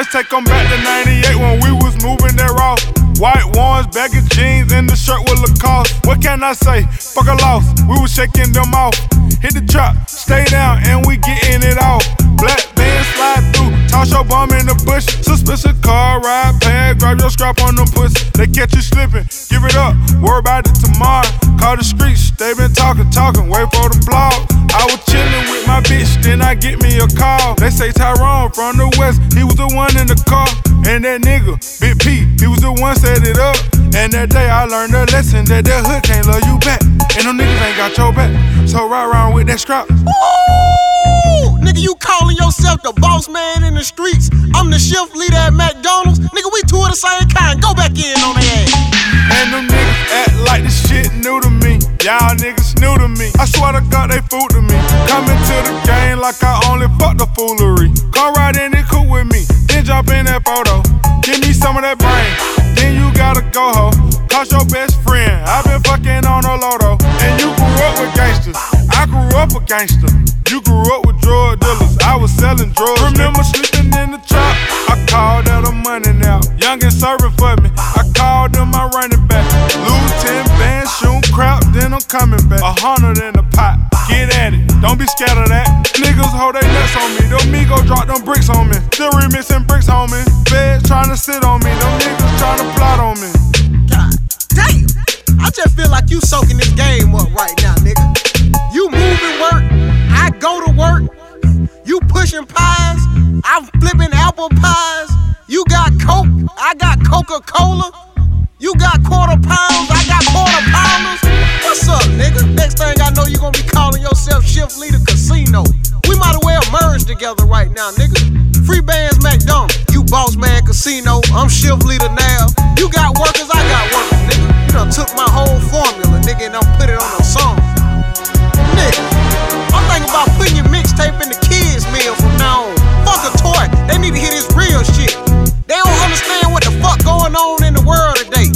take them back to 98 when we was moving that raw. White ones, baggy jeans, and the shirt with Lacoste. What can I say? Fuck a loss, we was shaking them off. Hit the trap, stay down, and we getting it off. Black band slide through, toss your bum in the bush. Suspicious car ride pad, grab your strap on them pussy. They catch you slipping, give it up, worry about it tomorrow. Call the streets, they been talking, talking, wait for the blog. I was chillin' with my bitch, then I get me a call. They say Tyrone from the west, he was the one in the car. And that nigga, Big P, he was the one set it up. And that day I learned a lesson that that hood can't love you back. And them niggas ain't got your back. So ride around with that strap. Ooh, nigga, you calling yourself the boss man in the streets? I'm the shift leader at McDonald's. Nigga, we two of the same kind. Go back in on that ass. And them niggas act like this shit new to me. Y'all niggas new to me. I swear to God, that photo. Give me some of that brain. Then you gotta go ho. Cost your best friend. i been fucking on a loto. And you grew up with gangsters. I grew up a gangster. You grew up with drug dealers. I was selling drugs. Remember sleeping in the trap? I called out the money now. Young and serving for me. I called them my running back. 10 bands, shoot crap, then I'm coming back. A hundred in the pot. Get at it. Don't be scared of that. Niggas hold their nuts on me. Them Migo drop them bricks on me. Still remixing bricks me. Feds trying to sit on me. Them niggas trying to plot on me. God damn. I just feel like you soaking this game up right now, nigga. You moving work, I go to work. You pushing pies, I'm flipping apple pies. You got Coke, I got Coca Cola. You got quarter pounds, I got quarter pounders. What's up, nigga? Next thing I know, you gonna be calling yourself Shift Leader Casino. We might as well merge together right now, nigga. Freebandz McDonald, you boss man casino, I'm shift leader now. You got workers, I got workers, nigga. You done took my whole formula, nigga, and done put it on a song. Nigga, I'm thinking about putting your mixtape in the kids' meal from now on. Fuck a toy, they need to hear this real shit. They don't understand what the fuck going on in the world today.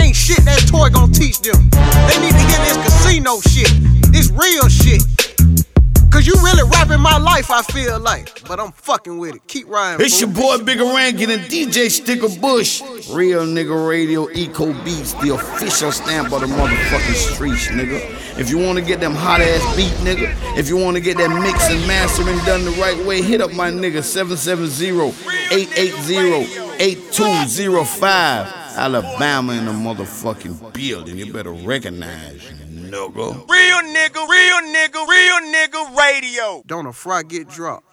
Ain't shit that toy gonna teach them. They need to hear this casino shit, this real really rapping my life, I feel like. But I'm fucking with it. Keep riding. It's your boy Bigga Rankin and DJ Sticker Bush. Real nigga radio Eco Beats, the official stamp of the motherfucking streets, nigga. If you wanna get them hot ass beat, nigga. If you wanna get that mix and mastering done the right way, hit up my nigga 770-880-8205. Alabama in the motherfucking building. You better recognize, nigga. Real nigga, real nigga, real nigga radio. Don't a fry get dropped.